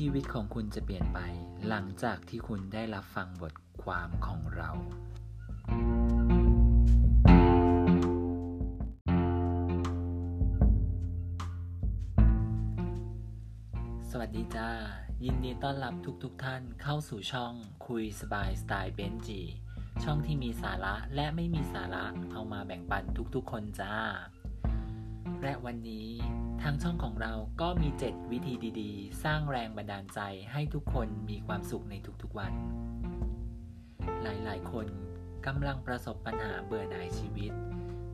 ชีวิตของคุณจะเปลี่ยนไป หลังจากที่คุณได้รับฟังบทความของเรา สวัสดีจ้า ยินดีต้อนรับทุกๆทท่านเข้าสู่ช่องคุยสบายสไตล์เบนจีช่องที่มีสาระและไม่มีสาระเอามาแบ่งปันทุกๆคนจ้า และวันนี้ทางช่องของเราก็มี 7 วิธีดีๆ สร้างแรงบันดาลใจให้ทุกคนมีความสุขในทุกๆวัน หลายๆ คนกำลังประสบปัญหาเบื่อหน่ายชีวิต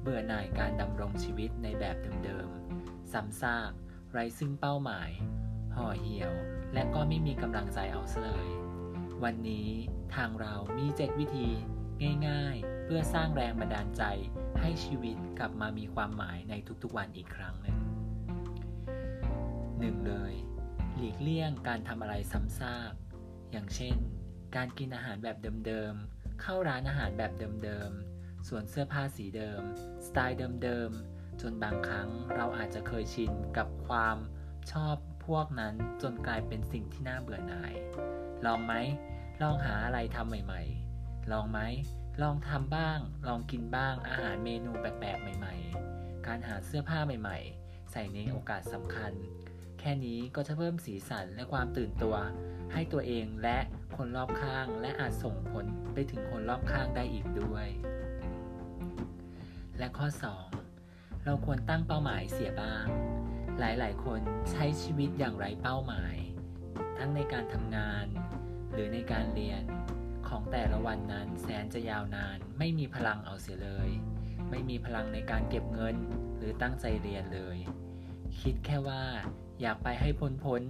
เบื่อหน่ายการดำรงชีวิตในแบบเดิมๆซ้ำซากไร้ซึ่งเป้าหมาย ห่อเหี่ยว และก็ไม่มีกำลังใจเอาเลย วันนี้ทางเรามี 7 วิธีง่ายๆ เพื่อสร้างแรงบันดาลใจ ให้ชีวิตกลับมามีความหมายในทุกๆวันอีกครั้งหนึ่งหนึ่งเลย หลีกเลี่ยงการทำอะไรซ้ำซากอย่างเช่น การกินอาหารแบบเดิมๆ เข้าร้านอาหารแบบเดิมๆ สวนเสื้อผ้าสีเดิม สไตล์เดิมๆ จนบางครั้งเราอาจจะเคยชินกับความชอบพวกนั้นจนกลายเป็นสิ่งที่น่าเบื่อหน่าย ลองไหม ลองหาอะไรทำใหม่ๆ ลองไหม ลองทำบ้าง ลองกินบ้างอาหารเมนูแปลกๆ ใหม่ ๆ การหาเสื้อผ้าใหม่ ๆ ใส่ในโอกาสสำคัญ แค่นี้ก็จะเพิ่มสีสันและความตื่นตัว ให้ตัวเองและคนรอบข้างและอาจส่งผลไปถึงคนรอบข้างได้อีกด้วย และข้อ 2 เราควรตั้งเป้าหมายเสียบ้าง หลายๆ คนใช้ชีวิตอย่างไร้เป้าหมาย ทั้งในการทำงาน หรือในการเรียน ของแต่ละวันนั้นแสนจะยาวนาน ไม่มีพลังเอาเสียเลย ไม่มีพลังในการเก็บเงินหรือตั้งใจเรียนเลย คิดแค่ว่าอยากไปให้พ้นพ้น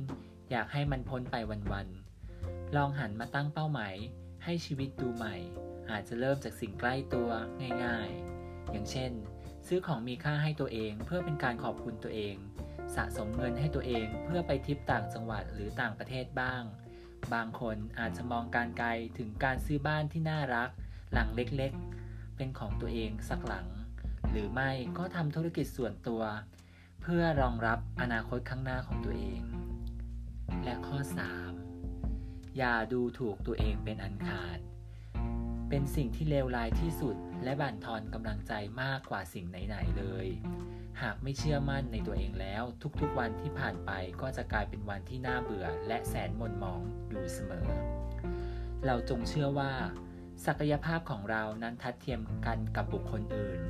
อยากให้มันพ้นไปวันๆ ลองหันมาตั้งเป้าหมายให้ชีวิตดูใหม่ อาจจะเริ่มจากสิ่งใกล้ตัวง่ายๆ อย่างเช่น ซื้อของมีค่าให้ตัวเองเพื่อเป็นการขอบคุณตัวเอง สะสมเงินให้ตัวเองเพื่อไปทริปต่างจังหวัดหรือต่างประเทศบ้าง บางคนอาจจะมองการไกลถึงการซื้อบ้านที่น่ารัก หลังเล็กๆ เป็นของตัวเองสักหลัง หรือไม่ก็ทำธุรกิจส่วนตัว เพื่อรองรับอนาคตข้างหน้าของตัวเอง และข้อ 3. อย่าดูถูกตัวเองเป็นอันขาด เป็นสิ่งที่เลวร้ายที่สุด และบั่นทอนกำลังใจมากกว่าสิ่งไหนๆเลย หากไม่เชื่อมั่นในตัวเองแล้ว ทุกๆวันที่ผ่านไปก็จะกลายเป็นวันที่น่าเบื่อ และแสนหม่นหมองอยู่เสมอ เราจงเชื่อว่า ศักยภาพของเรานั้นทัดเทียมกันกับบุคคลอื่น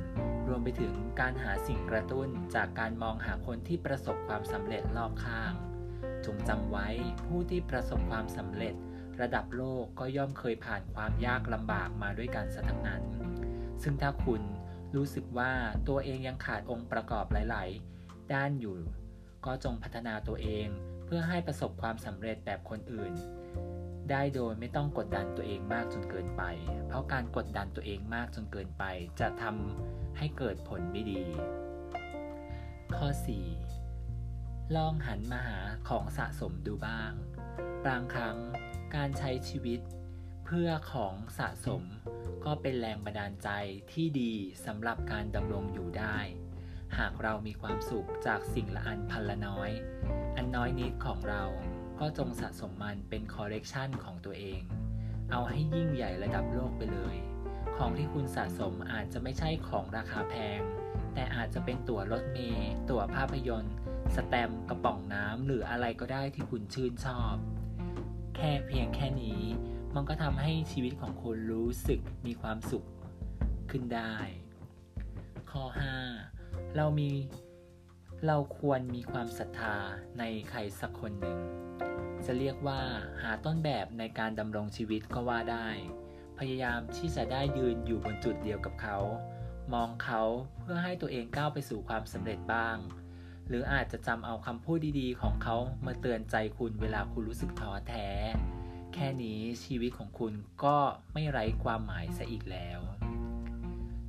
รวมไปถึงการหาสิ่งกระตุ้นจากการมองหาคนที่ประสบความสำเร็จรอบข้าง จงจำไว้ผู้ที่ประสบความสำเร็จ ระดับโลกก็ย่อมเคยผ่านความยากลำบากมาด้วยกันซะทั้งนั้น ซึ่งถ้าคุณ รู้สึกว่าตัวเองยังขาดองค์ประกอบหลาย ๆ ด้านอยู่ ก็จงพัฒนาตัวเองเพื่อให้ประสบความสำเร็จแบบคนอื่น ได้โดยไม่ต้องกดดันตัวเองมากจนเกินไป เพราะการกดดันตัวเองมากจนเกินไป จะทำให้เกิดผลไม่ดี ข้อ 4. ลองหันมาหาของสะสมดูบ้าง บางครั้งการใช้ชีวิต พื่อของสะสม ก็เป็นแรงบันดาลใจที่ดีสำหรับการดำรงอยู่ได้ หากเรามีความสุขจากสิ่งละอันพันละน้อย อันน้อยนิดของเราก็จงสะสมมันเป็นคอลเลกชันของตัวเอง เอาให้ยิ่งใหญ่ระดับโลกไปเลย ของที่คุณสะสมอาจจะไม่ใช่ของราคาแพง แต่อาจจะเป็นตั๋วรถเมล์ตั๋วภาพยนตร์ สแตมกระป๋องน้ำหรืออะไรก็ได้ที่คุณชื่นชอบ แค่เพียงแค่นี้ มันก็ทำให้ชีวิตของคุณรู้สึกมีความสุขขึ้นได้ ข้อ 5 เรามีเราควรมีความศรัทธาในใครสักคนหนึ่ง จะเรียกว่าหาต้นแบบในการดำรงชีวิตก็ว่าได้ พยายามที่จะได้ยืนอยู่บนจุดเดียวกับเขา มองเขาเพื่อให้ตัวเองก้าวไปสู่ความสำเร็จบ้าง หรืออาจจะจำเอาคำพูดดีๆ ของเขามาเตือนใจคุณเวลาคุณรู้สึกท้อแท้ แค่นี้ชีวิตของคุณก็ไม่ไร้ความหมายซะอีกแล้ว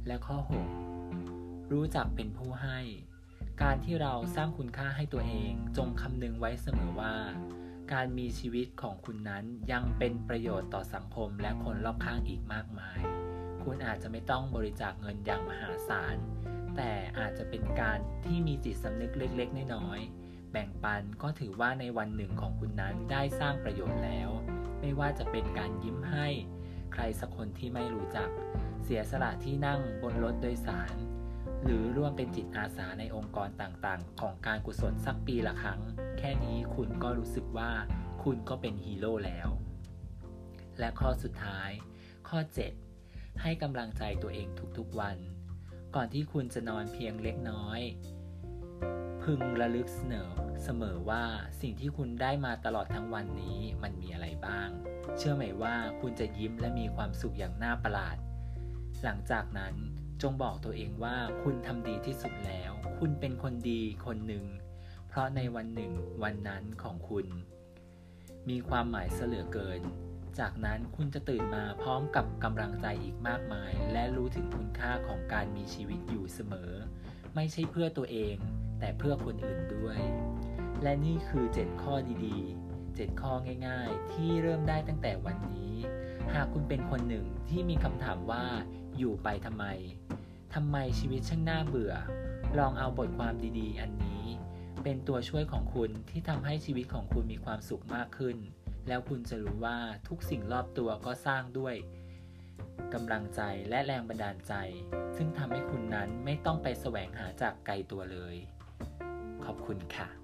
และข้อ 6 รู้จักเป็นผู้ให้ การที่เราสร้างคุณค่าให้ตัวเองจงคำนึงไว้เสมอว่า การมีชีวิตของคุณนั้นยังเป็นประโยชน์ต่อสังคมและคนรอบข้างอีกมากมาย คุณอาจจะไม่ต้องบริจาคเงินอย่างมหาศาล แต่อาจจะเป็นการที่มีจิตสำนึกเล็ก ๆ น้อยๆแบ่งปันก็ถือว่าในวันหนึ่งของคุณนั้นได้สร้างประโยชน์แล้ว ไม่ว่าจะเป็นการยิ้มให้ ใครสักคนที่ไม่รู้จัก เสียสละที่นั่งบนรถโดยสาร หรือร่วมเป็นจิตอาสาในองค์กรต่างๆ ของการกุศลสักปีละครั้ง แค่นี้คุณก็รู้สึกว่าคุณก็เป็นฮีโร่แล้ว และข้อสุดท้าย ข้อ 7 ให้กำลังใจตัวเองทุกๆวัน ก่อนที่คุณจะนอนเพียงเล็กน้อย พึงระลึกเสนอเสมอว่าสิ่งที่คุณได้มาตลอดทั้งวันนี้มันมีอะไรบ้าง เชื่อไหมว่าคุณจะยิ้มและมีความสุขอย่างน่าประหลาด หลังจากนั้นจงบอกตัวเองว่าคุณทำดีที่สุดแล้ว คุณเป็นคนดีคนหนึ่ง เพราะในวันหนึ่งวันนั้นของคุณ มีความหมายเสลือเกิน จากนั้นคุณจะตื่นมาพร้อมกับกำลังใจอีกมากมาย และรู้ถึงคุณค่าของการมีชีวิตอยู่เสมอ ไม่ใช่เพื่อตัวเอง แต่เพื่อคนอื่นด้วย และนี่คือ 7 ข้อดีๆ 7 ข้อง่าย ๆ ที่เริ่มได้ตั้งแต่วันนี้ หากคุณเป็นคนหนึ่งที่มีคำถามว่าอยู่ไปทำไมทำไมชีวิตช่างน่าเบื่อ ลองเอาบทความดีๆ อันนี้ เป็นตัวช่วยของคุณที่ทำให้ชีวิตของคุณมีความสุขมากขึ้น แล้วคุณจะรู้ว่าทุกสิ่งรอบตัวก็สร้างด้วยกำลังใจและแรงบันดาลใจ ซึ่งทำให้คุณนั้นไม่ต้องไปแสวงหาจากไกลตัวเลย ขอบคุณค่ะ